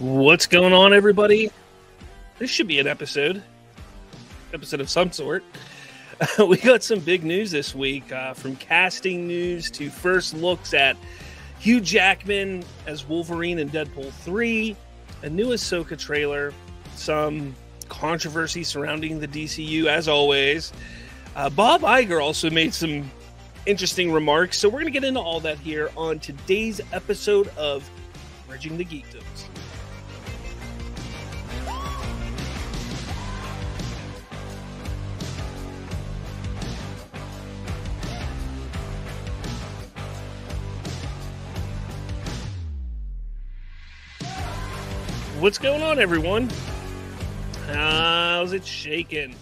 What's going on, everybody? This should be an episode, episode of some sort. we got some big news this week, uh, from casting news to first looks at Hugh Jackman as Wolverine in Deadpool 3, a new Ahsoka trailer, some controversy surrounding the DCU, as always. Uh, Bob Iger also made some interesting remarks, so we're going to get into all that here on today's episode of Bridging the Geekdoms. What's going on, everyone? How's it shaking?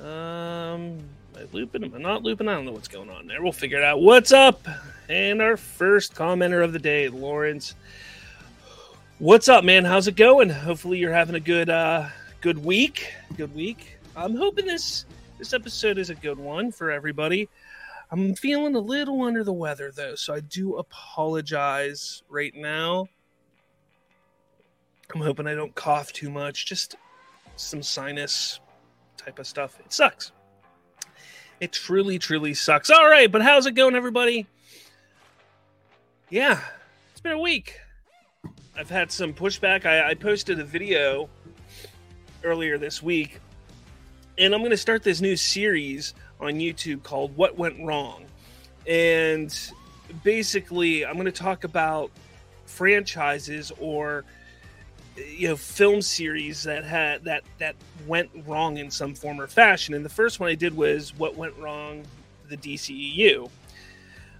Um, am I looping? Am I not looping? I don't know what's going on there. We'll figure it out. What's up? And our first commenter of the day, Lawrence. What's up, man? How's it going? Hopefully, you're having a good, uh, good week. Good week. I'm hoping this this episode is a good one for everybody. I'm feeling a little under the weather though, so I do apologize right now. I'm hoping I don't cough too much. Just some sinus type of stuff. It sucks. It truly, truly sucks. All right, but how's it going, everybody? Yeah, it's been a week. I've had some pushback. I, I posted a video earlier this week, and I'm going to start this new series on YouTube called What Went Wrong. And basically, I'm going to talk about franchises or you know film series that had that that went wrong in some form or fashion. And the first one i did was what went wrong the dceu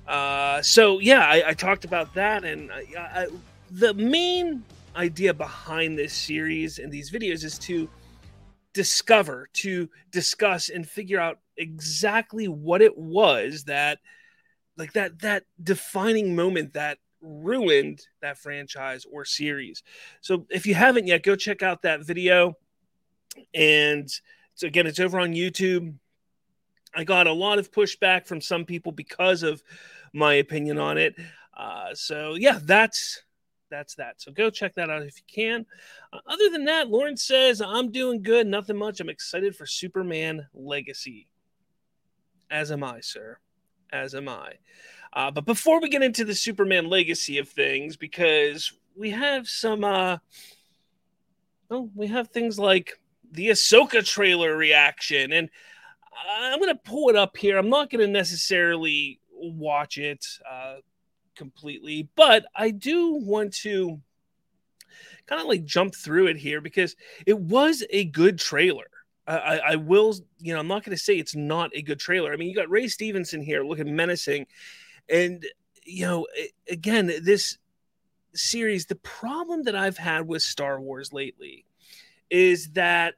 uh, so yeah I, I, talked about that and I, I, the main idea behind this series and these videos is to discover to discuss and figure out exactly what it was that like that that defining moment that ruined that franchise or series. So if you haven't yet, go check out that video. And so again, it's over on YouTube. I got a lot of pushback from some people because of my opinion on it. Uh, so yeah, that's that's that. So go check that out if you can. Uh, other than that, Lawrence says I'm doing good, nothing much. I'm excited for Superman Legacy. As am I, sir. As am I. Uh, but before we get into the Superman legacy of things, because we have some, uh, well, we have things like the Ahsoka trailer reaction, and I'm going to pull it up here. I'm not going to necessarily watch it uh, completely, but I do want to kind of like jump through it here because it was a good trailer. I, I will, you know, I'm not going to say it's not a good trailer. I mean, you got Ray Stevenson here looking menacing, and, you know, again, this series, the problem that I've had with Star Wars lately is that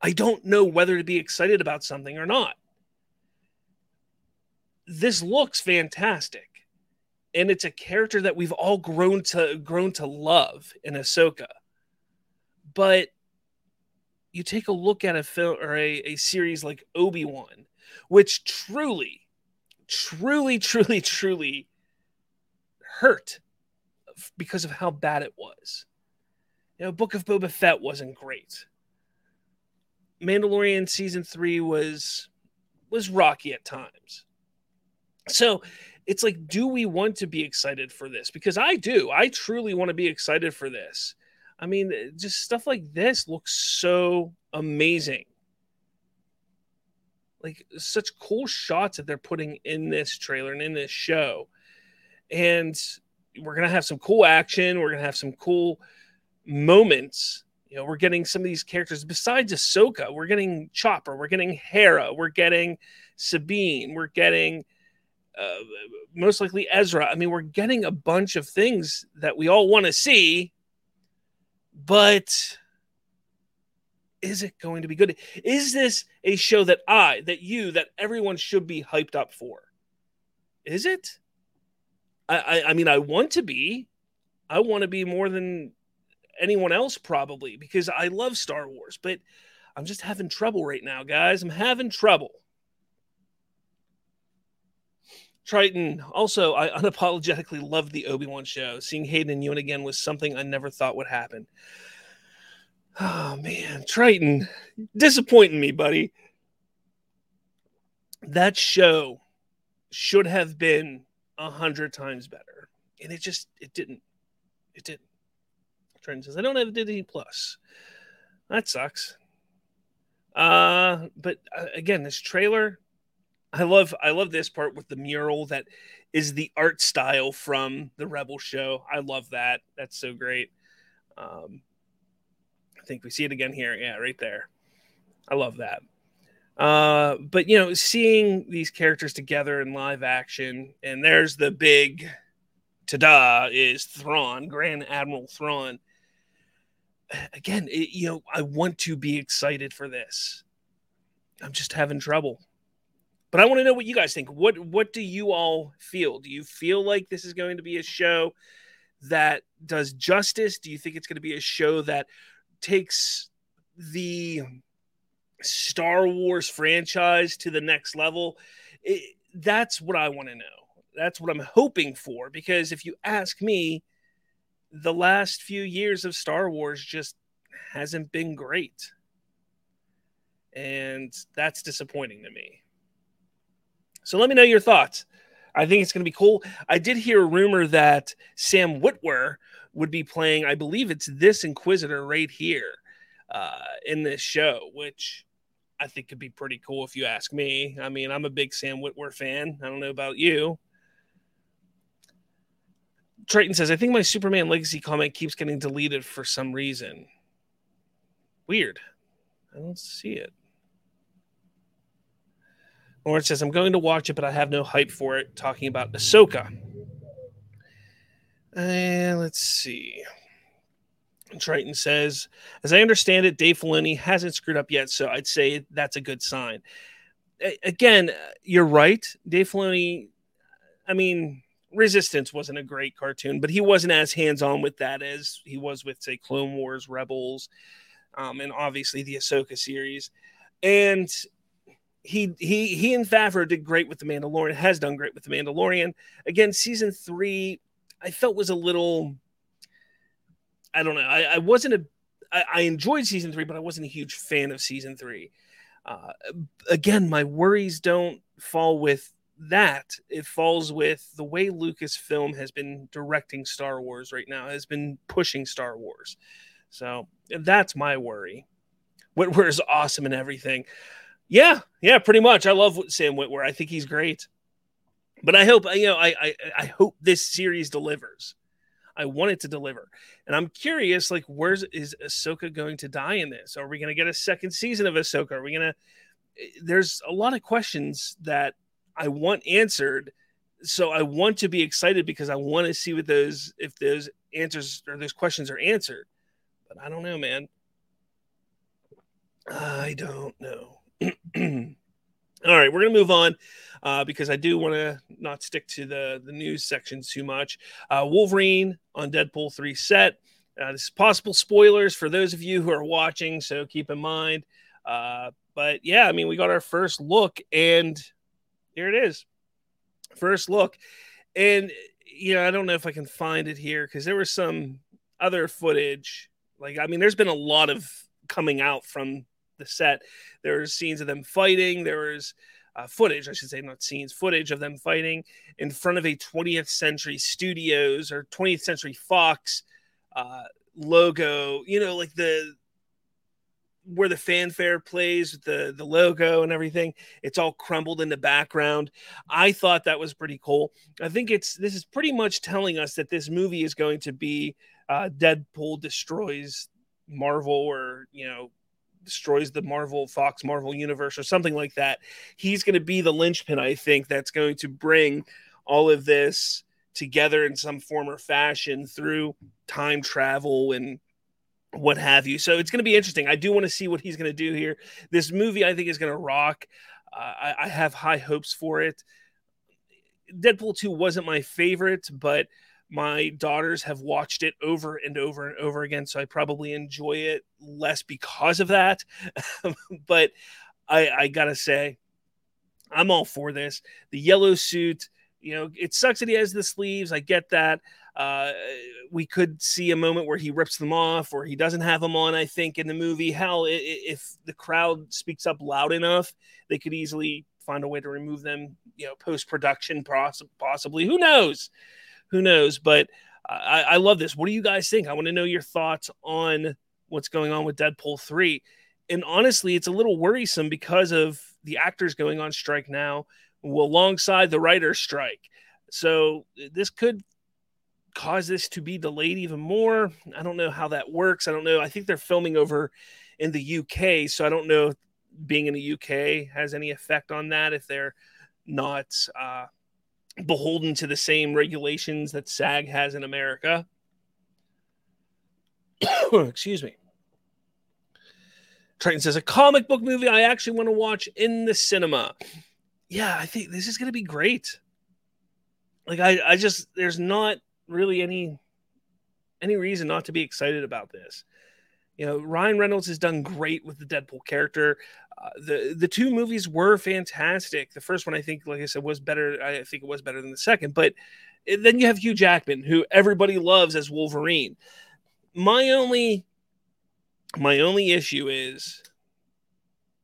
I don't know whether to be excited about something or not. This looks fantastic. And it's a character that we've all grown to grown to love in Ahsoka. But you take a look at a film or a, a series like Obi-Wan which truly, truly, truly, truly hurt because of how bad it was. You know, Book of Boba Fett wasn't great. Mandalorian season three was was rocky at times. So it's like, do we want to be excited for this? Because I do. I truly want to be excited for this. I mean, just stuff like this looks so amazing like such cool shots that they're putting in this trailer and in this show. And we're gonna have some cool action. We're gonna have some cool moments. You know, we're getting some of these characters besides Ahsoka. We're getting Chopper. We're getting Hera. We're getting Sabine. We're getting uh, most likely Ezra. I mean, we're getting a bunch of things that we all want to see, but is it going to be good? Is this a show that I, that you, that everyone should be hyped up for? Is it? I, I, I mean, I want to be. I want to be more than anyone else, probably, because I love Star Wars, but I'm just having trouble right now, guys. I'm having trouble. Triton. Also, I unapologetically loved the Obi Wan show. Seeing Hayden and Ewan again was something I never thought would happen. Oh man, Triton, disappointing me, buddy. That show should have been a hundred times better, and it just it didn't. It didn't. Triton says I don't have Disney Plus. That sucks. Uh, but uh, again, this trailer I love I love this part with the mural that is the art style from the Rebel show. I love that. That's so great. Um, I think we see it again here. Yeah, right there. I love that. Uh, but you know, seeing these characters together in live action, and there's the big ta-da is Thrawn, Grand Admiral Thrawn. Again, it, you know, I want to be excited for this. I'm just having trouble. But I want to know what you guys think. What what do you all feel? Do you feel like this is going to be a show that does justice? Do you think it's going to be a show that takes the Star Wars franchise to the next level? It, that's what I want to know. That's what I'm hoping for because if you ask me, the last few years of Star Wars just hasn't been great. And that's disappointing to me. So let me know your thoughts. I think it's going to be cool. I did hear a rumor that Sam Witwer would be playing, I believe it's this Inquisitor right here uh, in this show, which I think could be pretty cool if you ask me. I mean, I'm a big Sam Witwer fan. I don't know about you. Triton says, I think my Superman Legacy comment keeps getting deleted for some reason. Weird. I don't see it. Lawrence says, I'm going to watch it, but I have no hype for it. Talking about Ahsoka. And let's see. Triton says, as I understand it, Dave Filoni hasn't screwed up yet, so I'd say that's a good sign. Again, you're right. Dave Filoni, I mean, Resistance wasn't a great cartoon, but he wasn't as hands on with that as he was with, say, Clone Wars, Rebels, um, and obviously the Ahsoka series. And he he he and Favreau did great with the Mandalorian. Has done great with the Mandalorian. Again, season three, I felt was a little. I don't know. I, I wasn't a. I, I enjoyed season three, but I wasn't a huge fan of season three. Uh, again, my worries don't fall with that. It falls with the way Lucasfilm has been directing Star Wars right now, has been pushing Star Wars. So that's my worry. Witwer is awesome and everything. Yeah, yeah, pretty much. I love Sam Witwer. I think he's great. But I hope you know I, I I hope this series delivers. I want it to deliver. And I'm curious, like, where's is Ahsoka going to die in this? Are we gonna get a second season of Ahsoka? Are we gonna there's a lot of questions that I want answered. So I want to be excited because I want to see what those if those answers or those questions are answered. But I don't know, man. I don't know. All right, we're gonna move on uh, because I do want to not stick to the the news section too much. Uh, Wolverine on Deadpool three set. Uh, this is possible spoilers for those of you who are watching, so keep in mind. Uh, but yeah, I mean, we got our first look, and here it is, first look, and you know, I don't know if I can find it here because there was some other footage. Like, I mean, there's been a lot of coming out from the set. There's scenes of them fighting. There was uh, footage, I should say, not scenes, footage of them fighting in front of a 20th Century Studios or 20th Century Fox uh, logo. You know, like the where the fanfare plays the the logo and everything it's all crumbled in the background i thought that was pretty cool i think it's this is pretty much telling us that this movie is going to be uh, deadpool destroys marvel or you know destroys the Marvel Fox Marvel universe or something like that. He's going to be the linchpin, I think, that's going to bring all of this together in some form or fashion through time travel and what have you. So it's going to be interesting. I do want to see what he's going to do here. This movie, I think, is going to rock. Uh, I, I have high hopes for it. Deadpool 2 wasn't my favorite, but my daughters have watched it over and over and over again, so I probably enjoy it less because of that. but I, I gotta say, I'm all for this. The yellow suit, You know, it sucks that he has the sleeves. I get that. Uh, we could see a moment where he rips them off or he doesn't have them on. I think in the movie, hell, if the crowd speaks up loud enough, they could easily find a way to remove them. You know, post production, possibly. Who knows? Who knows? But I, I love this. What do you guys think? I want to know your thoughts on what's going on with Deadpool three. And honestly, it's a little worrisome because of the actors going on strike now, alongside the writers' strike. So this could cause this to be delayed even more. I don't know how that works. I don't know. I think they're filming over in the UK, so I don't know if being in the UK has any effect on that if they're not uh, beholden to the same regulations that SAG has in America. Excuse me. Triton says a comic book movie I actually want to watch in the cinema. Yeah, I think this is going to be great. Like I, I just there's not really any any reason not to be excited about this. You know, Ryan Reynolds has done great with the Deadpool character. The the two movies were fantastic. The first one, I think, like I said, was better. I think it was better than the second. But eh, then you have Hugh Jackman, who everybody loves as Wolverine. My only my only issue is,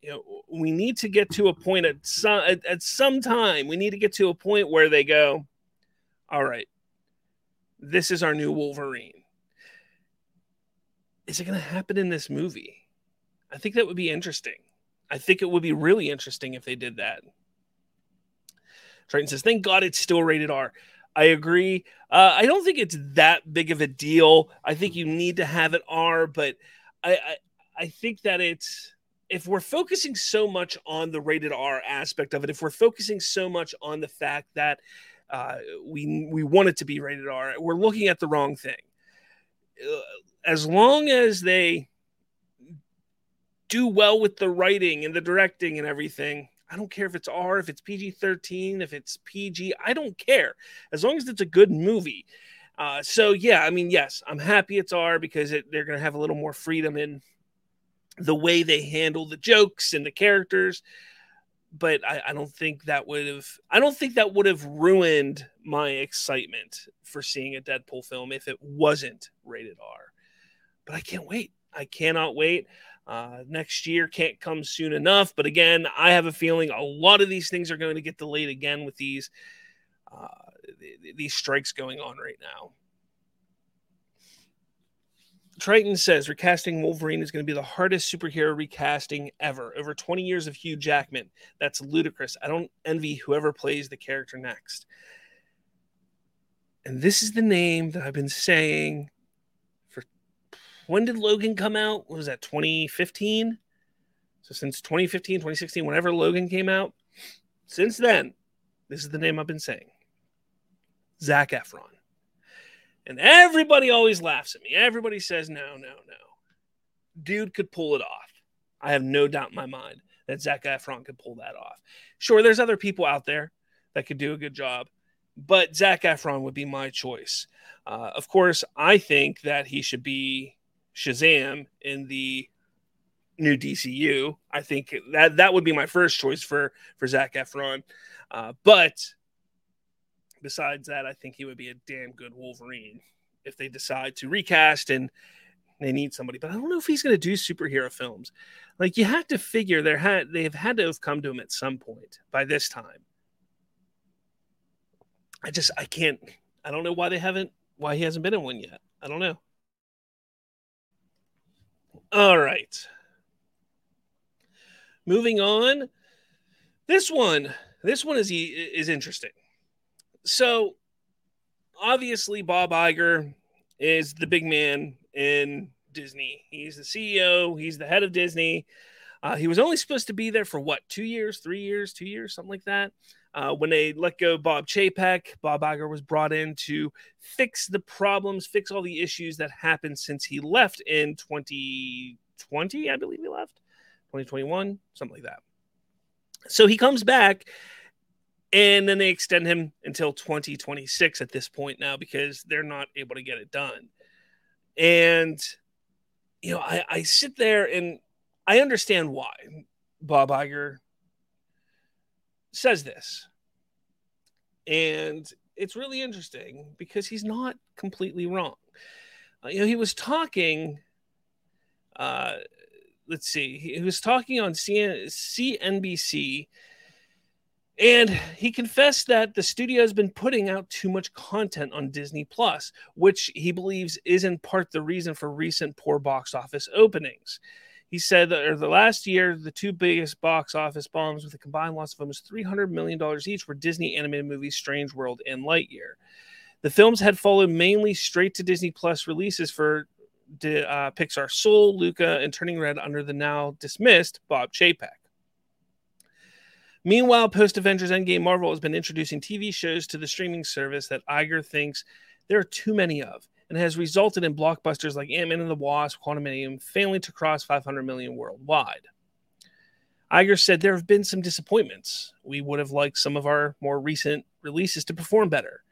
you know, we need to get to a point at some at, at some time. We need to get to a point where they go, all right, this is our new Wolverine. Is it going to happen in this movie? I think that would be interesting. I think it would be really interesting if they did that. Triton says, "Thank God it's still rated R." I agree. Uh, I don't think it's that big of a deal. I think you need to have it R, but I, I, I think that it's if we're focusing so much on the rated R aspect of it, if we're focusing so much on the fact that uh, we we want it to be rated R. We're looking at the wrong thing. Uh, as long as they do well with the writing and the directing and everything, I don't care if it's R, if it's PG 13, if it's PG, I don't care. As long as it's a good movie. Uh, so, yeah, I mean, yes, I'm happy it's R because it, they're going to have a little more freedom in the way they handle the jokes and the characters but I, I don't think that would have I don't think that would have ruined my excitement for seeing a Deadpool film if it wasn't rated R. But I can't wait. I cannot wait. Uh, next year can't come soon enough. But again, I have a feeling a lot of these things are going to get delayed again with these uh, these strikes going on right now. Triton says recasting Wolverine is going to be the hardest superhero recasting ever. Over 20 years of Hugh Jackman. That's ludicrous. I don't envy whoever plays the character next. And this is the name that I've been saying when did Logan come out? What was that, 2015? So since 2015, 2016, whenever Logan came out, since then, this is the name I've been saying. Zac Efron. And everybody always laughs at me. Everybody says, no, no, no. Dude could pull it off. I have no doubt in my mind that Zac Efron could pull that off. Sure, there's other people out there that could do a good job, but Zac Efron would be my choice. Uh, of course, I think that he should be Shazam in the new DCU. I think that that would be my first choice for for Zac Efron. Uh, but besides that, I think he would be a damn good Wolverine if they decide to recast and they need somebody. But I don't know if he's going to do superhero films. Like you have to figure there had they've had to have come to him at some point by this time. I just I can't I don't know why they haven't why he hasn't been in one yet. I don't know. All right. Moving on. This one, this one is is interesting so obviously Bob Iger is the big man in Disney. He's the CEO, he's the head of Disney. Uh, he was only supposed to be there for what, two years, three years, two years, something like that. Uh, when they let go Bob Chapek, Bob Iger was brought in to fix the problems, fix all the issues that happened since he left in 2020, I believe he left, 2021, something like that. So he comes back and then they extend him until 2026 at this point now because they're not able to get it done. And you know, I, I sit there and I understand why Bob Iger says this. And it's really interesting because he's not completely wrong. Uh, you know, he was talking, uh, let's see, he was talking on CN- CNBC and he confessed that the studio has been putting out too much content on Disney Plus, which he believes is in part the reason for recent poor box office openings. He said that the last year, the two biggest box office bombs with a combined loss of almost $300 million each were Disney animated movies Strange World and Lightyear. The films had followed mainly straight to Disney Plus releases for uh, Pixar Soul, Luca, and Turning Red under the now dismissed Bob Chapek. Meanwhile, post Avengers Endgame, Marvel has been introducing TV shows to the streaming service that Iger thinks there are too many of, and has resulted in blockbusters like Ant Man and the Wasp, Quantumania failing to cross 500 million worldwide. Iger said there have been some disappointments. We would have liked some of our more recent releases to perform better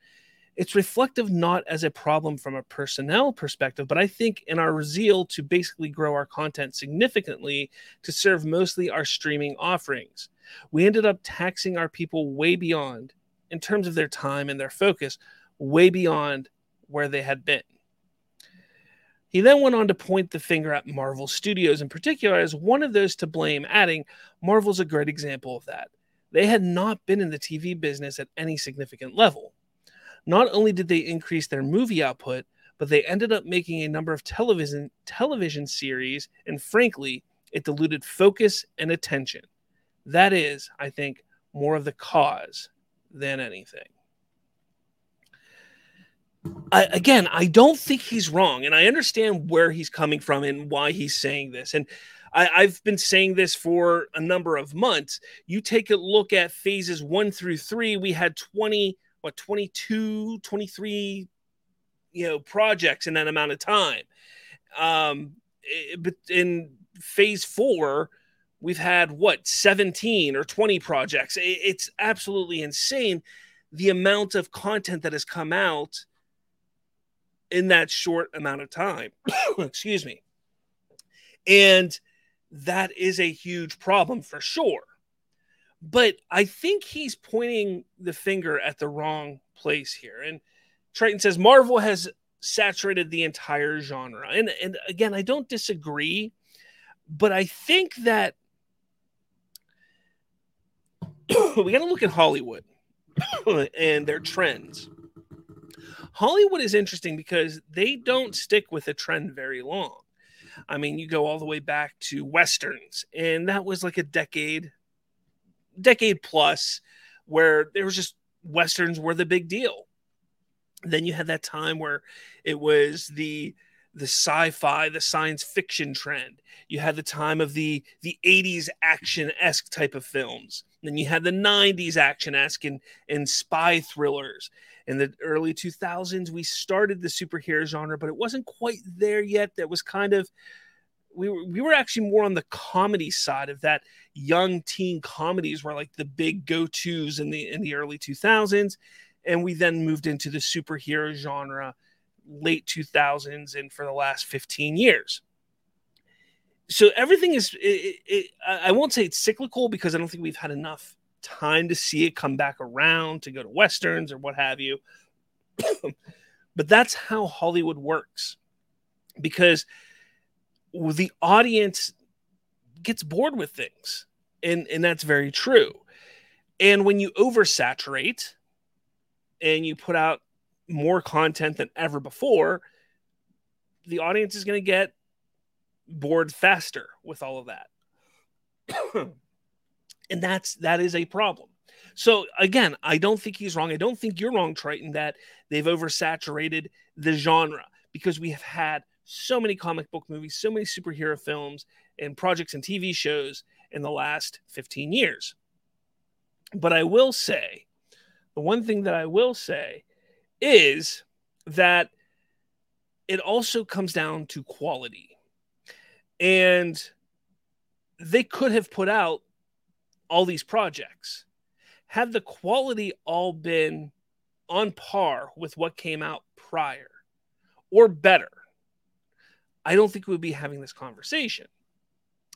it's reflective not as a problem from a personnel perspective, but I think in our zeal to basically grow our content significantly to serve mostly our streaming offerings. We ended up taxing our people way beyond, in terms of their time and their focus, way beyond where they had been. He then went on to point the finger at Marvel Studios in particular as one of those to blame, adding, Marvel's a great example of that. They had not been in the TV business at any significant level. Not only did they increase their movie output, but they ended up making a number of television television series, and frankly, it diluted focus and attention. That is, I think, more of the cause than anything. I, again, I don't think he's wrong, and I understand where he's coming from and why he's saying this. And I, have been saying this for a number of months. You take a look at phases one through three, we had 20 what 22 23 you know projects in that amount of time um it, eh, but in phase four we've had what 17 or 20 projects it, it's absolutely insane the amount of content that has come out in that short amount of time excuse me and that is a huge problem for sure but I think he's pointing the finger at the wrong place here. And Triton says Marvel has saturated the entire genre. And and again, I don't disagree, but I think that we got to look at Hollywood and their trends. Hollywood is interesting because they don't mm-hmm. stick with a trend very long. I mean, you go all the way back to westerns, and that was like a decade, decade plus where there was just westerns were the big deal. Then you had that time where it was the the sci-fi, the science fiction trend. You had the time of the the 80s action-esque type of films. Then you had the 90s action-esque and, and spy thrillers. In the early 2000s, we started the superhero genre, but it wasn't quite there yet. That was kind of we were, we were actually more on the comedy side of that young teen comedies were like the big go-to's in the in the early 2000s and we then moved into the superhero genre late 2000s and for the last 15 years so everything is it, it, i won't say it's cyclical because i don't think we've had enough time to see it come back around to go to westerns or what have you but that's how hollywood works because the audience gets bored with things. And and that's very true. And when you oversaturate and you put out more content than ever before, the audience is going to get bored faster with all of that. and that's that is a problem. So again, I don't think he's wrong. I don't think you're wrong, Triton, that they've oversaturated the genre because we have had so many comic book movies, so many superhero films and projects and TV shows in the last 15 years. But I will say, the one thing that I will say is that it also comes down to quality. And they could have put out all these projects. Had the quality all been on par with what came out prior or better, I don't think we would be having this conversation.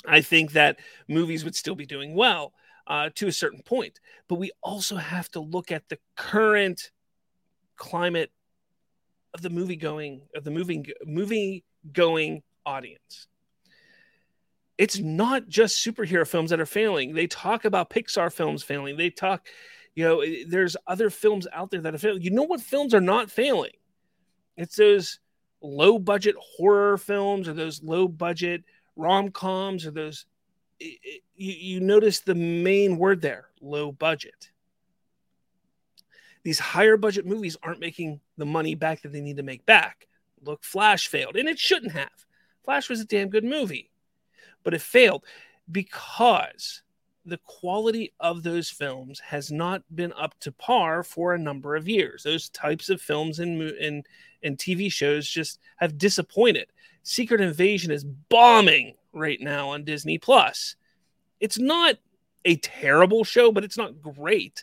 I think that movies would still be doing well. uh, to a certain point. But we also have to look at the current climate of the movie going of the moving movie going audience. It's not just superhero films that are failing. They talk about Pixar films failing. They talk, you know, there's other films out there that are failing. You know what films are not failing? It's those low budget horror films or those low budget rom coms or those. You, you notice the main word there low budget. These higher budget movies aren't making the money back that they need to make back. Look, Flash failed, and it shouldn't have. Flash was a damn good movie, but it failed because the quality of those films has not been up to par for a number of years. Those types of films and and and TV shows just have disappointed. Secret Invasion is bombing right now on Disney Plus. It's not a terrible show, but it's not great.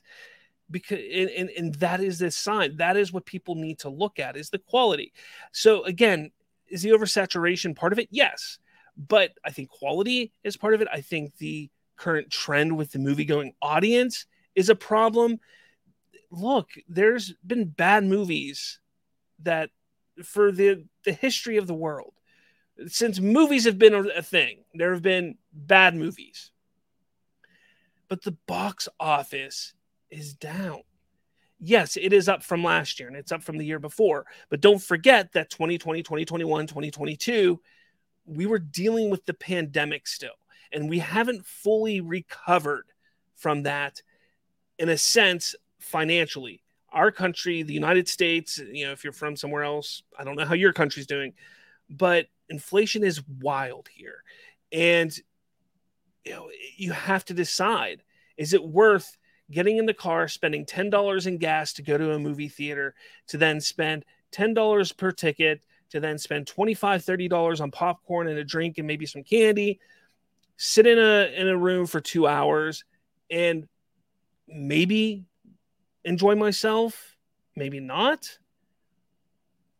Because and, and, and that is the sign. That is what people need to look at is the quality. So again, is the oversaturation part of it? Yes. But I think quality is part of it. I think the current trend with the movie going audience is a problem. Look, there's been bad movies that for the the history of the world since movies have been a thing there have been bad movies but the box office is down yes it is up from last year and it's up from the year before but don't forget that 2020 2021 2022 we were dealing with the pandemic still and we haven't fully recovered from that in a sense financially our country, the United States, you know, if you're from somewhere else, I don't know how your country's doing, but inflation is wild here. And you know, you have to decide is it worth getting in the car, spending $10 in gas to go to a movie theater, to then spend $10 per ticket, to then spend $25, $30 on popcorn and a drink and maybe some candy, sit in a in a room for two hours and maybe enjoy myself, maybe not.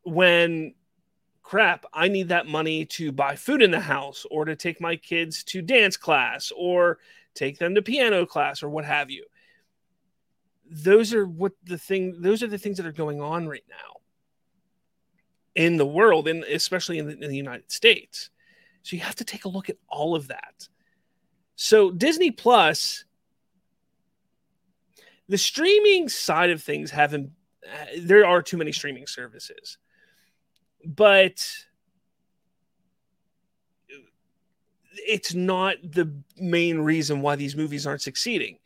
When crap, I need that money to buy food in the house or to take my kids to dance class or take them to piano class or what have you. Those are what the thing those are the things that are going on right now in the world and especially in the, in the United States. So you have to take a look at all of that. So Disney Plus the streaming side of things haven't uh, there are too many streaming services but it's not the main reason why these movies aren't succeeding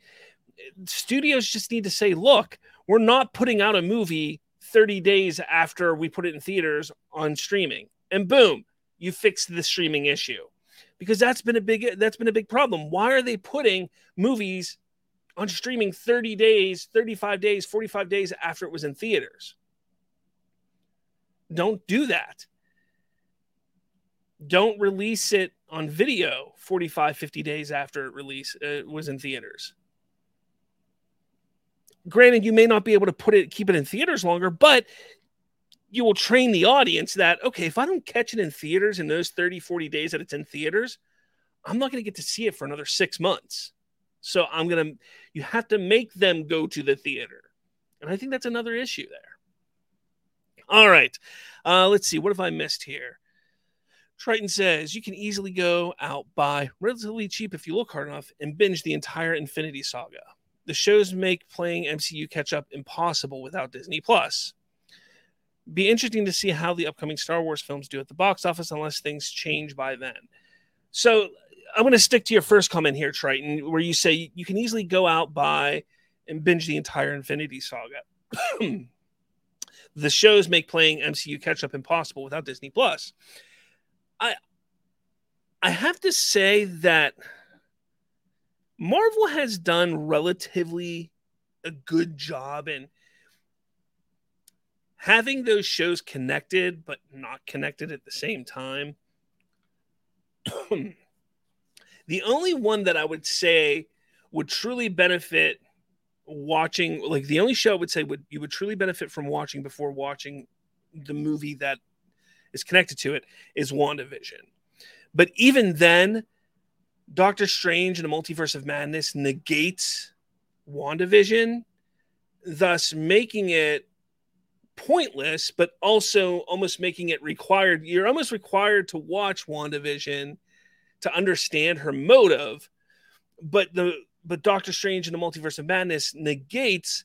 studios just need to say look we're not putting out a movie 30 days after we put it in theaters on streaming and boom you fixed the streaming issue because that's been a big that's been a big problem why are they putting movies on streaming 30 days, 35 days, 45 days after it was in theaters. Don't do that. Don't release it on video 45, 50 days after it release uh, was in theaters. Granted, you may not be able to put it keep it in theaters longer, but you will train the audience that okay, if I don't catch it in theaters in those 30, 40 days that it's in theaters, I'm not going to get to see it for another 6 months. So I'm going to, you have to make them go to the theater. And I think that's another issue there. All right. Uh, let's see. What have I missed here? Triton says you can easily go out, buy relatively cheap if you look hard enough, and binge the entire Infinity Saga. The shows make playing MCU catch up impossible without Disney Plus. Be interesting to see how the upcoming Star Wars films do at the box office, unless things change by then. So I'm going to stick to your first comment here, Triton, where you say you can easily go out, buy, and binge the entire Infinity Saga. the shows make playing MCU catch up impossible without Disney Plus. I I have to say that Marvel has done relatively a good job in having those shows connected but not connected at the same time. The only one that I would say would truly benefit watching, like the only show I would say would you would truly benefit from watching before watching the movie that is connected to it is WandaVision. But even then, Doctor Strange and the Multiverse of Madness negates WandaVision, thus making it pointless, but also almost making it required. You're almost required to watch WandaVision to understand her motive. But the but Doctor Strange and the Multiverse of Madness negates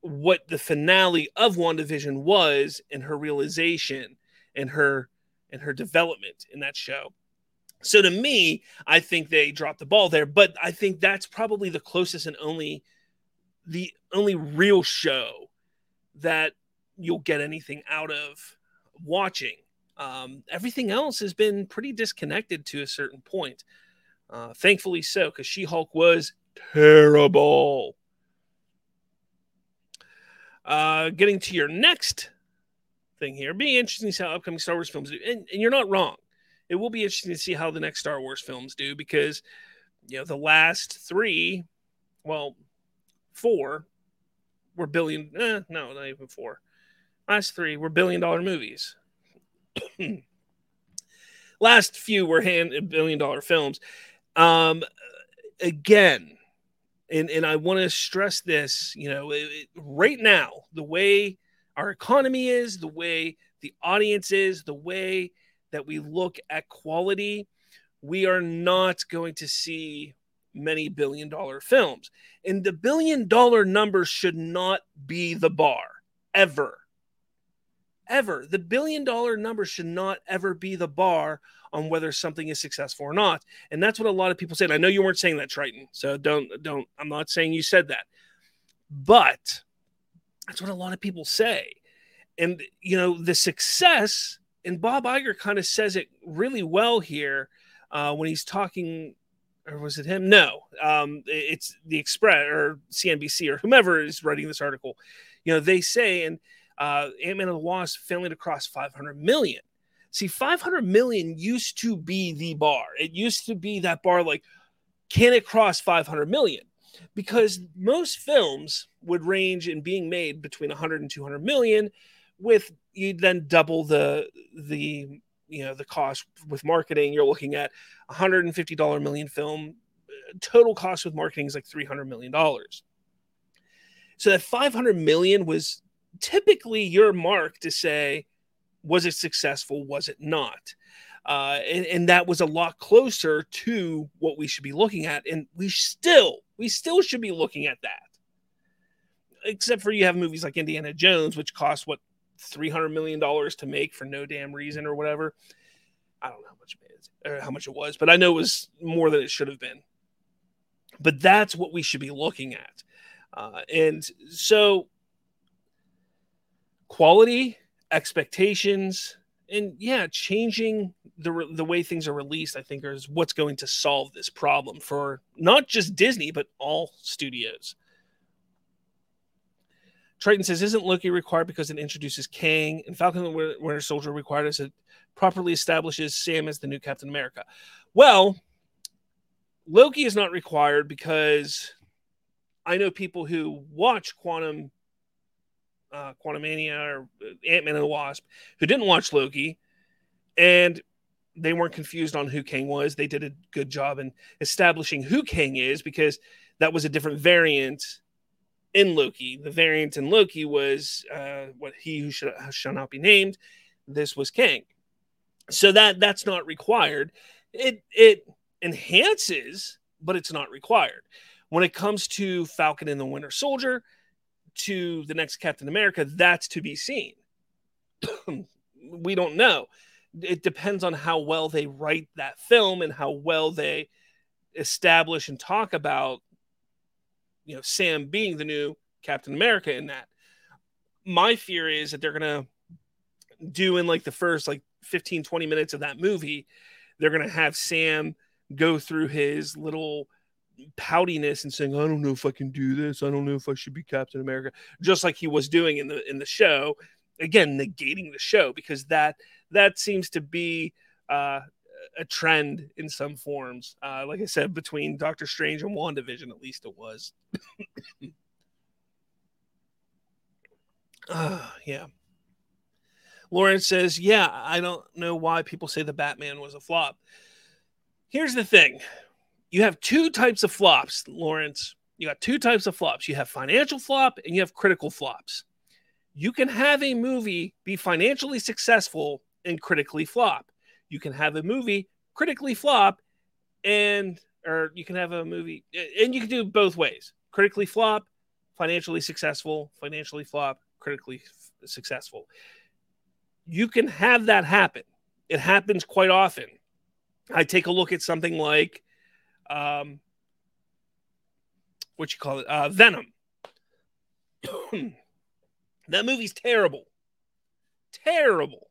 what the finale of WandaVision was and her realization and her and her development in that show. So to me, I think they dropped the ball there, but I think that's probably the closest and only the only real show that you'll get anything out of watching. Um, everything else has been pretty disconnected to a certain point. Uh, thankfully so, because She Hulk was terrible. Uh, getting to your next thing here, being interesting to see how upcoming Star Wars films do. And, and you're not wrong. It will be interesting to see how the next Star Wars films do because, you know, the last three, well, four were billion, eh, no, not even four. Last three were billion dollar movies. last few were hand billion dollar films. Um, again, and and I want to stress this, you know, it, it, right now, the way our economy is, the way the audience is, the way that we look at quality, we are not going to see many billion dollar films. And the billion dollar number should not be the bar ever. Ever. The billion dollar number should not ever be the bar on whether something is successful or not. And that's what a lot of people say. And I know you weren't saying that, Triton. So don't, don't, I'm not saying you said that. But that's what a lot of people say. And, you know, the success, and Bob Iger kind of says it really well here uh, when he's talking, or was it him? No, um, it's the Express or CNBC or whomever is writing this article. You know, they say, and uh, Ant Man and the Wasp failing to cross 500 million. See, 500 million used to be the bar. It used to be that bar like, can it cross 500 million? Because most films would range in being made between 100 and 200 million, with you then double the the you know the cost with marketing. You're looking at 150 dollar million film. Total cost with marketing is like 300 million dollars. So that 500 million was typically your mark to say was it successful? Was it not? Uh, and, and that was a lot closer to what we should be looking at. And we still, we still should be looking at that. Except for you have movies like Indiana Jones, which cost what three hundred million dollars to make for no damn reason or whatever. I don't know how much it is or how much it was, but I know it was more than it should have been. But that's what we should be looking at. Uh, and so quality expectations and yeah changing the the way things are released i think is what's going to solve this problem for not just disney but all studios triton says isn't loki required because it introduces kang and falcon and winter soldier required as it properly establishes sam as the new captain america well loki is not required because i know people who watch quantum uh, Quantumania or uh, Ant Man and the Wasp who didn't watch Loki, and they weren't confused on who Kang was. They did a good job in establishing who Kang is because that was a different variant in Loki. The variant in Loki was uh, what he who should, shall not be named. This was Kang. So that that's not required. It it enhances, but it's not required. When it comes to Falcon and the Winter Soldier, to the next Captain America, that's to be seen. we don't know. It depends on how well they write that film and how well they establish and talk about, you know, Sam being the new Captain America in that. My fear is that they're to do in like the first like 15, 20 minutes of that movie, they're to have Sam go through his little poutiness and saying, "I don't know if I can do this. I don't know if I should be Captain America," just like he was doing in the in the show. Again, negating the show because that that seems to be uh, a trend in some forms. Uh, like I said, between Doctor Strange and WandaVision, at least it was. uh, yeah. Lawrence says, "Yeah, I don't know why people say the Batman was a flop." Here's the thing you have two types of flops, Lawrence. You got two types of flops. You have financial flop and you have critical flops. You can have a movie be financially successful and critically flop. You can have a movie critically flop and or you can have a movie and you can do both ways. Critically flop, financially successful, financially flop, critically f- successful. You can have that happen. It happens quite often. I take a look at something like um, what you call it, uh, Venom. that movie's terrible, terrible.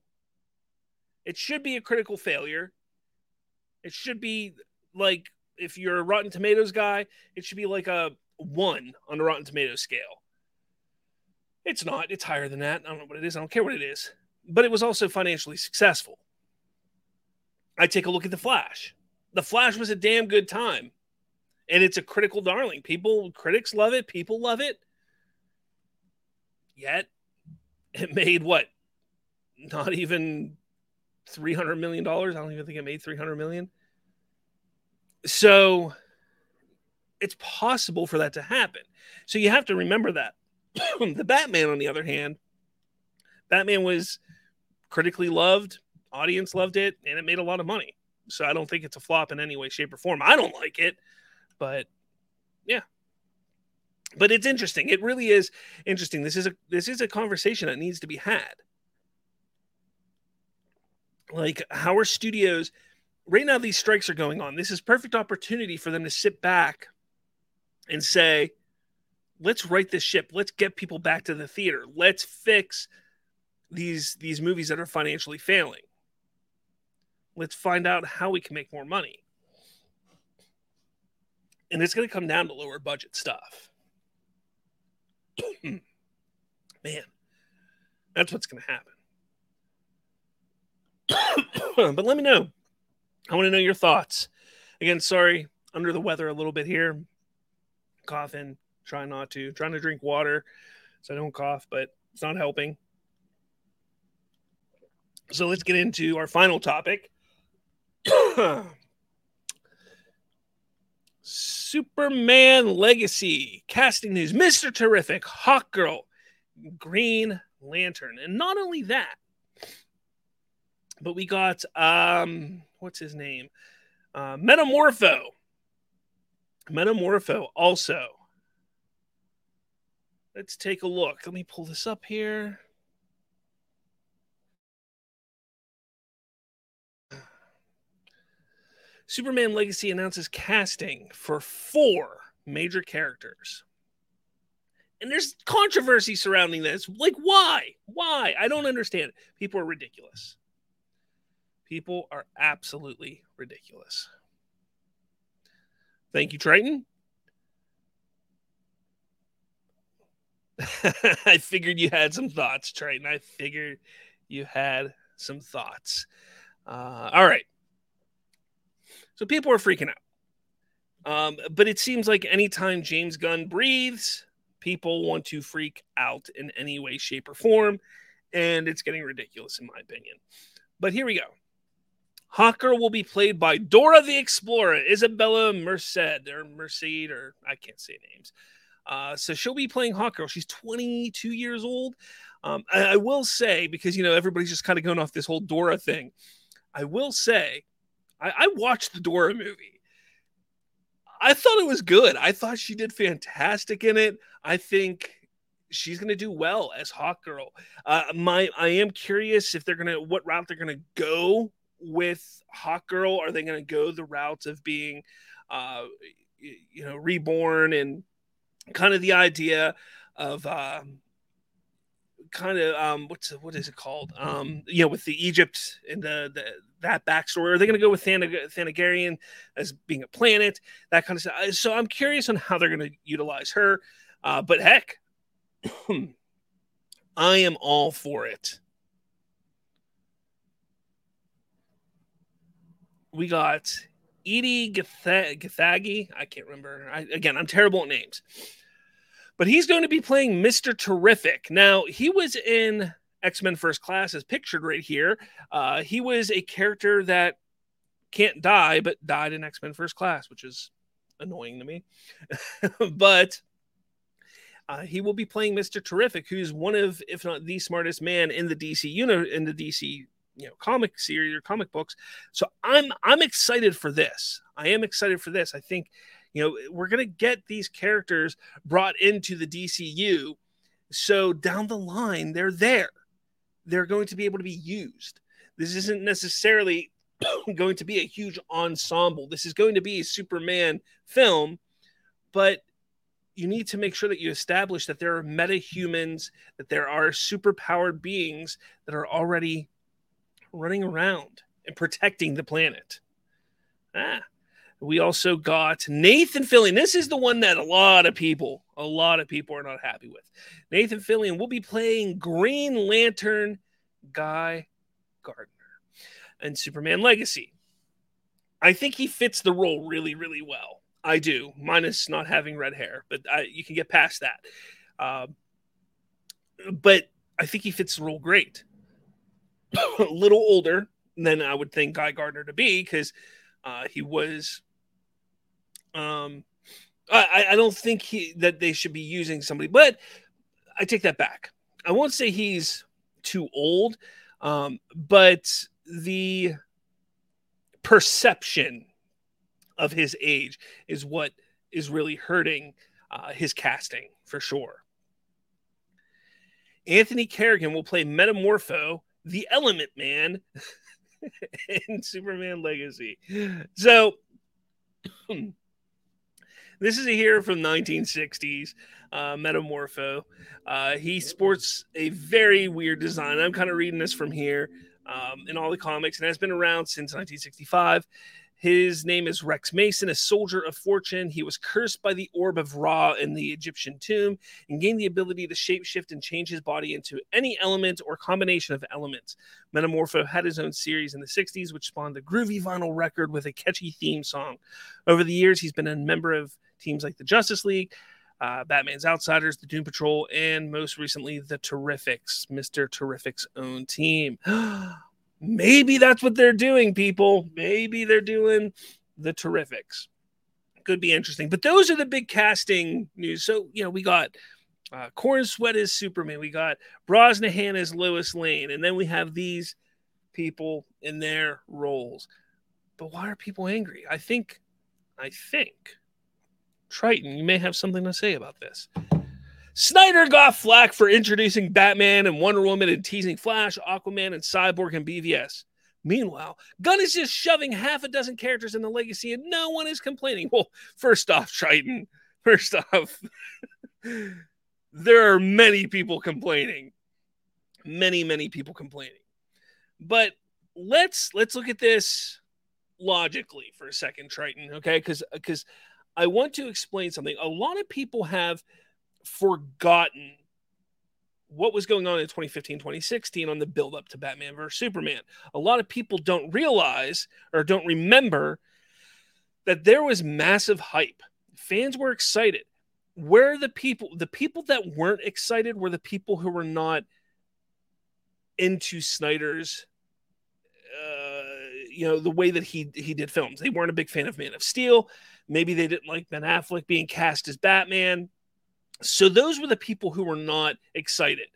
It should be a critical failure. It should be like if you're a Rotten Tomatoes guy, it should be like a one on the Rotten Tomatoes scale. It's not. It's higher than that. I don't know what it is. I don't care what it is. But it was also financially successful. I take a look at The Flash. The Flash was a damn good time. And it's a critical darling. People, critics love it. People love it. Yet, it made what? Not even $300 million. I don't even think it made 300 million. So it's possible for that to happen. So you have to remember that. the Batman, on the other hand, Batman was critically loved, audience loved it, and it made a lot of money. So I don't think it's a flop in any way, shape, or form. I don't like it, but yeah. But it's interesting. It really is interesting. This is a this is a conversation that needs to be had. Like how are studios right now these strikes are going on. This is perfect opportunity for them to sit back and say, let's right this ship. Let's get people back to the theater. Let's fix these these movies that are financially failing. Let's find out how we can make more money. And it's going to come down to lower budget stuff. Man, that's what's going to happen. but let me know. I want to know your thoughts. Again, sorry, under the weather a little bit here. Coughing, trying not to, trying to drink water so I don't cough, but it's not helping. So let's get into our final topic Superman Legacy casting news. Mr. Terrific, Hawk Girl, Green Lantern. And not only that, but we got um what's his name? Uh Metamorpho. Metamorpho also. Let's take a look. Let me pull this up here. Superman Legacy announces casting for four major characters. And there's controversy surrounding this. Like, why? Why? I don't understand. People are ridiculous. People are absolutely ridiculous. Thank you, Triton. I figured you had some thoughts, Triton. I figured you had some thoughts. Uh, all right. So people are freaking out. Um, but it seems like anytime James Gunn breathes, people want to freak out in any way, shape, or form. And it's getting ridiculous, in my opinion. But here we go. Hawk Girl will be played by Dora the Explorer, Isabela Merced, or Merced, or I can't say names. Uh, so she'll be playing Hawk Girl. She's 22 years old. Um, I, I will say, because, you know, everybody's just kind of going off this whole Dora thing. I will say I, I watched the Dora movie. I thought it was good. I thought she did fantastic in it. I think she's going to do well as Hawk Girl. Uh, my, I am curious if they're going to what route they're going to go with Hawk Girl. Are they going to go the route of being, uh, you know, reborn and kind of the idea of uh, kind of um, what's what is it called? Um, you know, with the Egypt and the, the that backstory? Are they going to go with Thanag- Thanagarian as being a planet? That kind of stuff. So I'm curious on how they're going to utilize her. Uh, but heck, I am all for it. We got Edi Gathegi. I can't remember. I, again, I'm terrible at names but he's going to be playing Mr. Terrific. Now, he was in X Men First Class, as pictured right here. Uh, he was a character that can't die, but died in X Men First Class, which is annoying to me. but uh, he will be playing Mister Terrific, who's one of, if not the smartest man in the DC unit in the DC you know comic series or comic books. So I'm I'm excited for this. I am excited for this. I think you know we're gonna get these characters brought into the DCU, so down the line they're there. They're going to be able to be used. This isn't necessarily going to be a huge ensemble. This is going to be a Superman film, but you need to make sure that you establish that there are metahumans, that there are superpowered beings that are already running around and protecting the planet. Ah, we also got Nathan Fillion. This is the one that a lot of people, a lot of people are not happy with. Nathan Fillion will be playing Green Lantern Guy Gardner and Superman Legacy. I think he fits the role really, really well. I do, minus not having red hair, but I, you can get past that. Uh, but I think he fits the role great. a little older than I would think Guy Gardner to be because uh, he was. Um, I, I don't think he that they should be using somebody, but I take that back. I won't say he's too old, um, but the perception of his age is what is really hurting uh, his casting for sure. Anthony Carrigan will play Metamorpho, the Element Man, in Superman Legacy. So, this is a hero from 1960s, uh, Metamorpho. Uh, he sports a very weird design. I'm kind of reading this from here um, in all the comics and has been around since 1965. His name is Rex Mason, a soldier of fortune. He was cursed by the orb of Ra in the Egyptian tomb and gained the ability to shapeshift and change his body into any element or combination of elements. Metamorpho had his own series in the 60s, which spawned a groovy vinyl record with a catchy theme song. Over the years, he's been a member of teams like the Justice League, uh, Batman's Outsiders, the Doom Patrol, and most recently, the Terrifics, Mr. Terrific's own team. Maybe that's what they're doing, people. Maybe they're doing the Terrifics. Could be interesting. But those are the big casting news. So, you know, we got uh, Corenswet as Superman. We got Brosnahan as Lois Lane. And then we have these people in their roles. But why are people angry? I think, I think Triton, you may have something to say about this. Snyder got flack for introducing Batman and Wonder Woman and teasing Flash, Aquaman, and Cyborg and BVS. Meanwhile, Gunn is just shoving half a dozen characters in the legacy and no one is complaining. Well, first off, Triton, first off, there are many people complaining. Many, many people complaining. But let's let's look at this logically for a second, Triton, okay? Because because I want to explain something. A lot of people have forgotten what was going on in 2015 2016 on the build up to Batman versus Superman. A lot of people don't realize or don't remember that there was massive hype. Fans were excited. Where the people, the people that weren't excited were the people who were not into Snyder's uh, you know the way that he he did films. They weren't a big fan of Man of Steel. Maybe they didn't like Ben Affleck being cast as Batman. So those were the people who were not excited.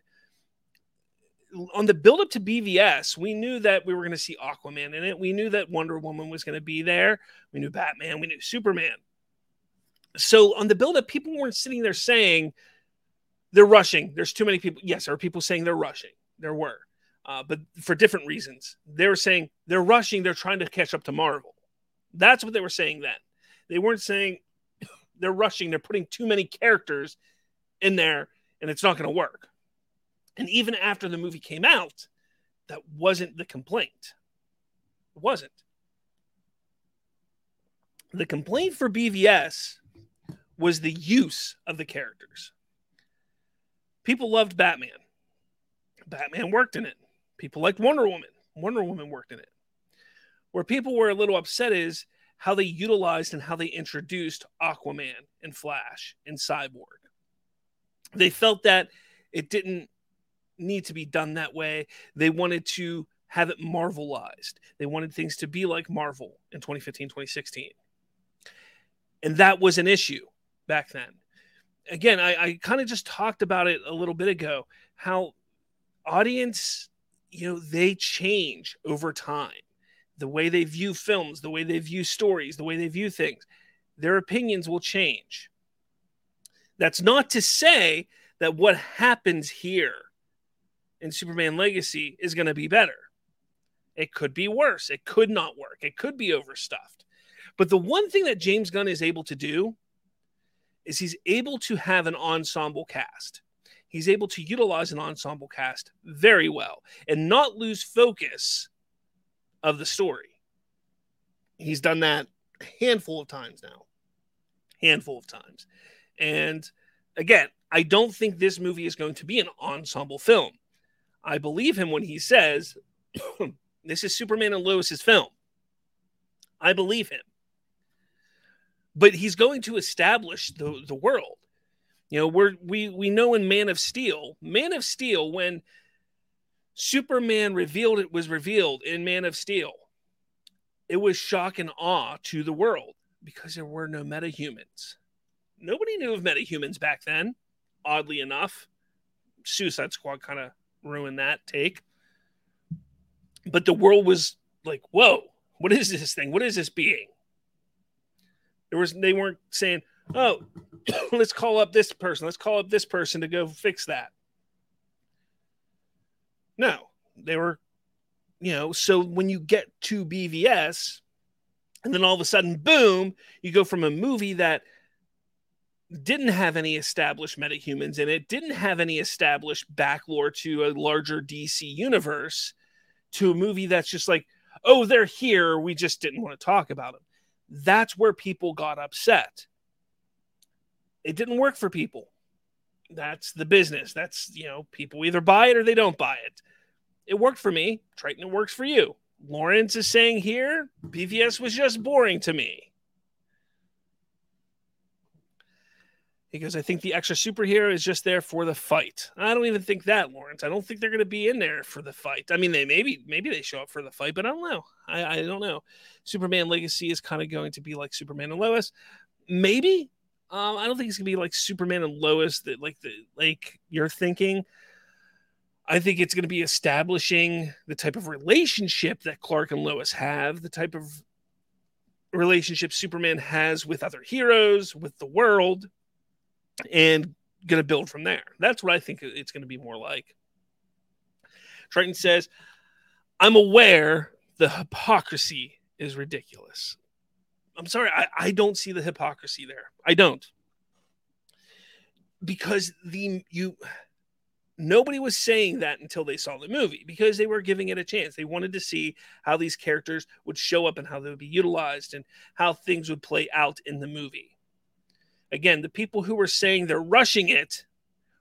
On the build up to BVS, we knew that we were going to see Aquaman in it. We knew that Wonder Woman was going to be there. We knew Batman. We knew Superman. So on the build up, people weren't sitting there saying they're rushing. There's too many people. Yes, there are people saying they're rushing. There were, uh, but for different reasons. They were saying they're rushing. They're trying to catch up to Marvel. That's what they were saying then. They weren't saying they're rushing. They're putting too many characters in there and it's not going to work. And even after the movie came out, that wasn't the complaint. It wasn't. The complaint for BVS was the use of the characters. People loved Batman. Batman worked in it. People liked Wonder Woman. Wonder Woman worked in it. Where people were a little upset is how they utilized and how they introduced Aquaman and Flash and Cyborg they felt that it didn't need to be done that way. They wanted to have it Marvelized. They wanted things to be like Marvel in 2015, 2016. And that was an issue back then. Again, I, I kind of just talked about it a little bit ago how audience, you know, they change over time. The way they view films, the way they view stories, the way they view things, their opinions will change. That's not to say that what happens here in Superman Legacy is going to be better. It could be worse. It could not work. It could be overstuffed. But the one thing that James Gunn is able to do is he's able to have an ensemble cast. He's able to utilize an ensemble cast very well and not lose focus of the story. He's done that a handful of times now. Handful of times. And again, I don't think this movie is going to be an ensemble film. I believe him when he says this is Superman and Lois's film. I believe him. But he's going to establish the, the world. You know, we're we we know in Man of Steel, Man of Steel, when Superman revealed it was revealed in Man of Steel, it was shock and awe to the world because there were no metahumans. Nobody knew of metahumans back then, oddly enough. Suicide Squad kind of ruined that take. But the world was like, whoa, what is this thing? What is this being? There was they weren't saying, oh, let's call up this person, let's call up this person to go fix that. No, they were, you know, so when you get to BVS, and then all of a sudden, boom, you go from a movie that didn't have any established metahumans in it, didn't have any established backlore to a larger DC universe, to a movie that's just like, oh, they're here. We just didn't want to talk about them. That's where people got upset. It didn't work for people. That's the business. That's, you know, people either buy it or they don't buy it. It worked for me. Triton, it works for you. Lawrence is saying here, BVS was just boring to me. Because I think the extra superhero is just there for the fight. I don't even think that, Lawrence. I don't think they're going to be in there for the fight. I mean, they maybe maybe they show up for the fight, but I don't know. I, I don't know. Superman Legacy is kind of going to be like Superman and Lois. Maybe. Um, I don't think it's gonna be like Superman and Lois that like the like you're thinking. I think it's going to be establishing the type of relationship that Clark and Lois have, the type of relationship Superman has with other heroes, with the world, and going to build from there. That's what I think it's going to be more like. Triton says, I'm aware the hypocrisy is ridiculous. I'm sorry, I, I don't see the hypocrisy there. I don't. Because the you nobody was saying that until they saw the movie because they were giving it a chance. They wanted to see how these characters would show up and how they would be utilized and how things would play out in the movie again, the people who were saying they're rushing it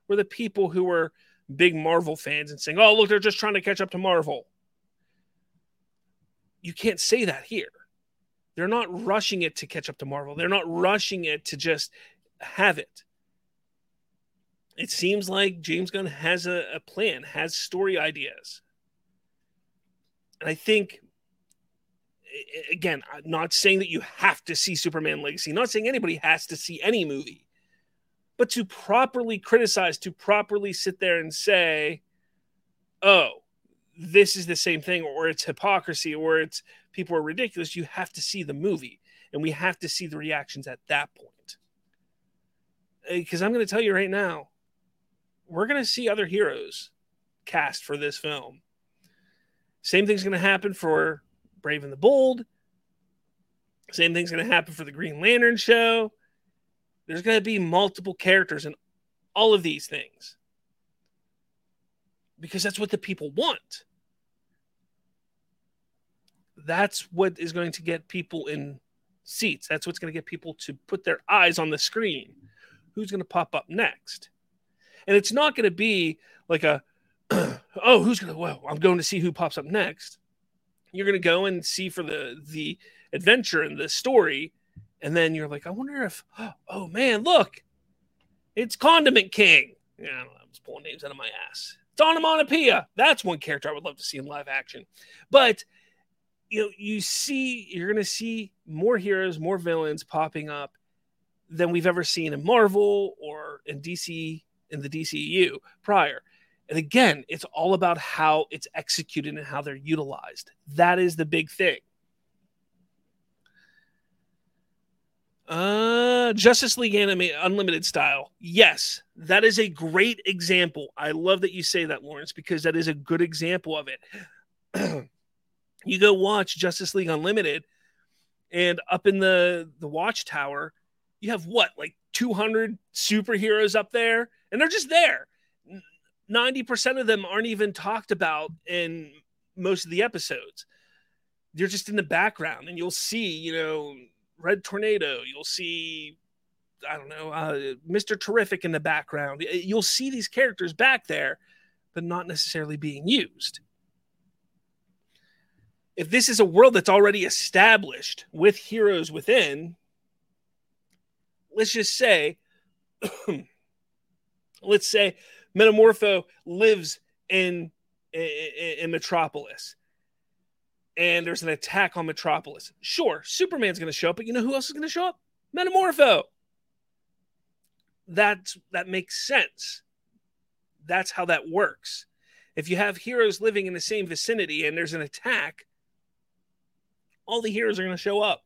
were the people who were big Marvel fans and saying, oh, look, they're just trying to catch up to Marvel. You can't say that here. They're not rushing it to catch up to Marvel. They're not rushing it to just have it. It seems like James Gunn has a, a plan, has story ideas. And I think again, not saying that you have to see Superman Legacy, not saying anybody has to see any movie, but to properly criticize, to properly sit there and say, oh, this is the same thing, or it's hypocrisy, or it's people are ridiculous, you have to see the movie and we have to see the reactions at that point. Because I'm going to tell you right now, we're going to see other heroes cast for this film. Same thing's going to happen for Brave and the Bold. Same thing's going to happen for the Green Lantern show. There's going to be multiple characters in all of these things because that's what the people want. That's what is going to get people in seats. That's what's going to get people to put their eyes on the screen. Who's going to pop up next? And it's not going to be like a, oh, who's going to, well, I'm going to see who pops up next you're to go and see for the the adventure and the story and then you're like i wonder if oh man look it's condiment king yeah i don't know i'm just pulling names out of my ass It's Onomatopoeia. That's one character I would love to see in live action. But you know, you see, you're to see more heroes, more villains popping up than we've ever seen in Marvel or in DC in the DCU prior. And again, it's all about how it's executed and how they're utilized. That is the big thing. Uh, Justice League anime unlimited style. Yes, that is a great example. I love that you say that, Lawrence, because that is a good example of it. you go watch Justice League Unlimited, and up in the the watchtower, you have what like 200 superheroes up there, and they're just there. 90% of them aren't even talked about in most of the episodes. They're just in the background, and you'll see, you know, Red Tornado. You'll see, I don't know, uh, Mr. Terrific in the background. You'll see these characters back there, but not necessarily being used. If this is a world that's already established with heroes within, let's just say, let's say Metamorpho lives in, in, in Metropolis and there's an attack on Metropolis. Sure, Superman's going to show up, but you know who else is going to show up? Metamorpho. That that makes sense. That's how that works. If you have heroes living in the same vicinity and there's an attack, all the heroes are going to show up,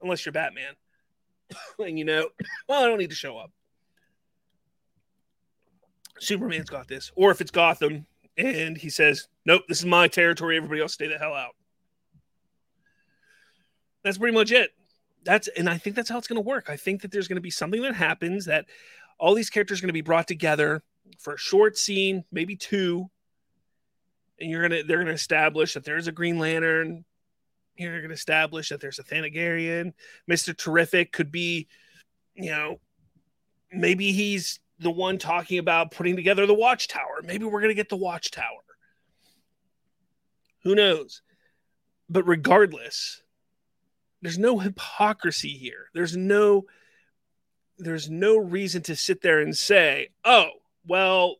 unless you're Batman. and you know, well, I don't need to show up. Superman's got this. Or if it's Gotham and he says, Nope, this is my territory, everybody else stay the hell out. That's pretty much it. That's and I think that's how it's going to work. I think that there's going to be something that happens that all these characters are going to be brought together for a short scene, maybe two, and you're gonna they're gonna establish that there's a Green Lantern. Here you're gonna establish that there's a Thanagarian. Mister Terrific could be, you know, maybe he's the one talking about putting together the Watchtower. Maybe we're gonna get the Watchtower. Who knows? But regardless, there's no hypocrisy here. There's no there's no reason to sit there and say, "Oh, well,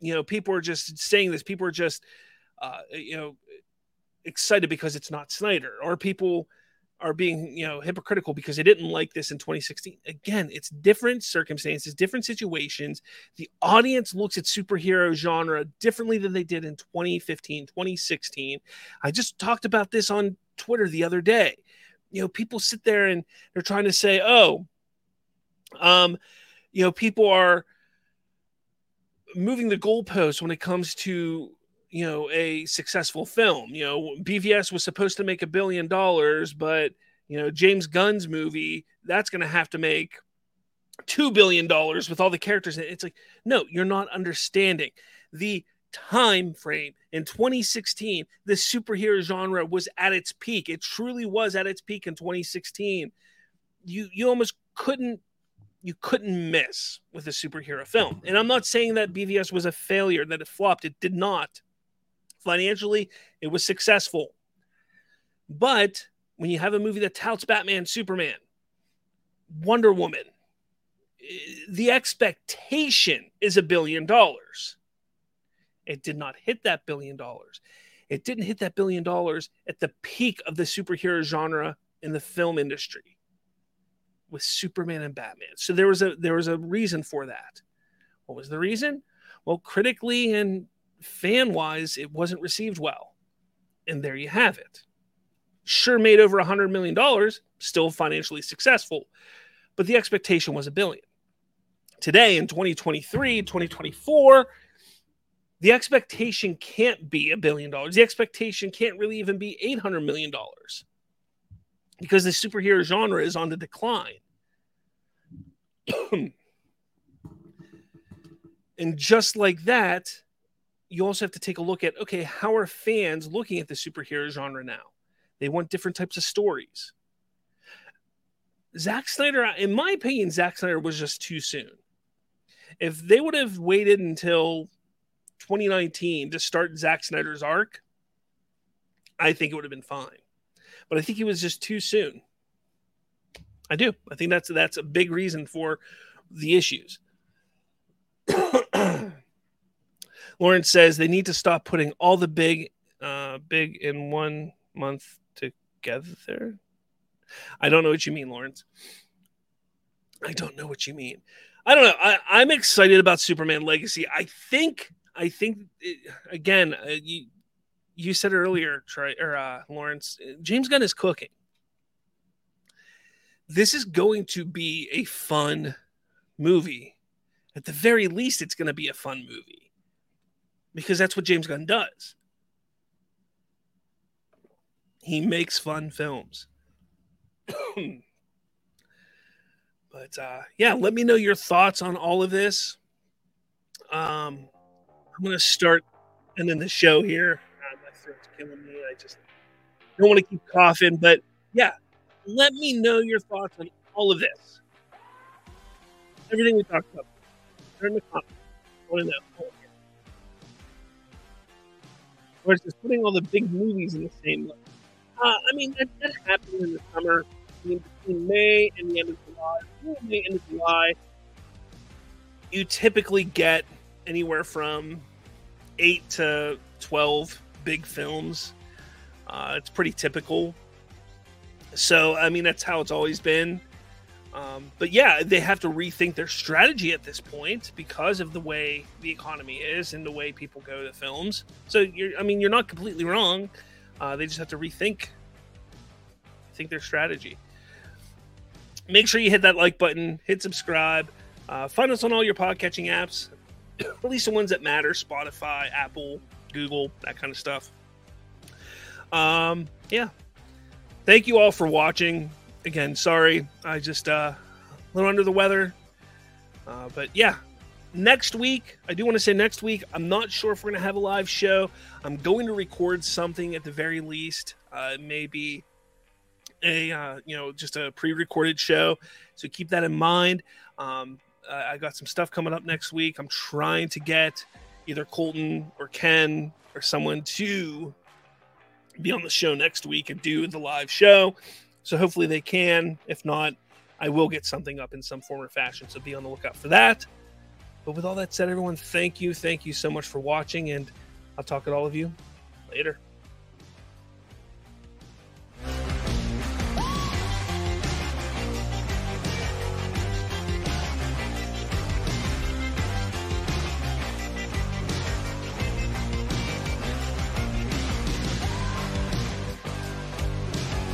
you know, people are just saying this. People are just, uh, you know, excited because it's not Snyder, or people are being, you know, hypocritical because they didn't like this in 2016. Again, it's different circumstances, different situations. The audience looks at superhero genre differently than they did in 2015, 2016. I just talked about this on Twitter the other day you know, people sit there and they're trying to say, oh, um, you know, people are moving the goalposts when it comes to you know a successful film. You know bvs was supposed to make a billion dollars but you know james gunn's movie that's going to have to make two billion dollars with all the characters it's like no you're not understanding. The time frame in 2016 the superhero genre was at its peak. It truly was at its peak in 2016 you you almost couldn't you couldn't miss with a superhero film. And i'm not saying that bvs was a failure that it flopped. It did not financially it was successful but when you have a movie that touts batman superman wonder woman the expectation is a billion dollars it did not hit that billion dollars. It didn't hit that billion dollars at the peak of the superhero genre in the film industry with Superman and Batman. So there was a there was a reason for that. What was the reason? Well, critically and fan wise, it wasn't received well. And there you have it. Sure made over a hundred million dollars, still financially successful, but the expectation was a billion. Today in 2023, 2024, the expectation can't be a billion dollars. The expectation can't really even be $800 million because the superhero genre is on the decline. and just like that, you also have to take a look at okay, how are fans looking at the superhero genre now? They want different types of stories. Zack Snyder, in my opinion, Zack Snyder was just too soon. If they would have waited until 2019 to start Zack Snyder's arc, I think it would have been fine. But I think he was just too soon. I do. I think that's that's a big reason for the issues. Lawrence says they need to stop putting all the big, uh, big in one month together. I don't know what you mean, Lawrence. I don't know what you mean. I don't know. I, I'm excited about Superman Legacy. I think, I think, it, again, uh, you you said earlier, Troy or uh, Lawrence, James Gunn is cooking. This is going to be a fun movie. At the very least, it's going to be a fun movie because that's what James Gunn does. He makes fun films. but uh, yeah, let me know your thoughts on all of this. Um, I'm going to start ending the show here. Uh, my throat's killing me. I just don't want to keep coughing. But yeah, let me know your thoughts on all of this. Everything we talked about. Turn the comments. I want to know. Just putting all the big movies in the same list? Uh, I mean, that, that happened in the summer. I mean, between May and the end of July, May of July, you typically get anywhere from eight to twelve big films. Uh, it's pretty typical. So, I mean, that's how it's always been. Um, but yeah, they have to rethink their strategy at this point because of the way the economy is and the way people go to films. So, you're, I mean, you're not completely wrong. Uh, they just have to rethink think their strategy. Make sure you hit that like button, hit subscribe, uh, find us on all your podcatching apps, at least the ones that matter Spotify, Apple, Google, that kind of stuff. Um, yeah. Thank you all for watching. Again, sorry, I just uh, a little under the weather. Uh, but yeah, next week, I do want to say next week, I'm not sure if we're going to have a live show. I'm going to record something at the very least. Uh, maybe a uh, you know just a pre-recorded show, so keep that in mind. Um, I got some stuff coming up next week. I'm trying to get either Colton or Ken or someone to be on the show next week and do the live show. So hopefully they can. If not, I will get something up in some form or fashion. So be on the lookout for that. But with all that said, everyone, thank you. Thank you so much for watching. And I'll talk to all of you later.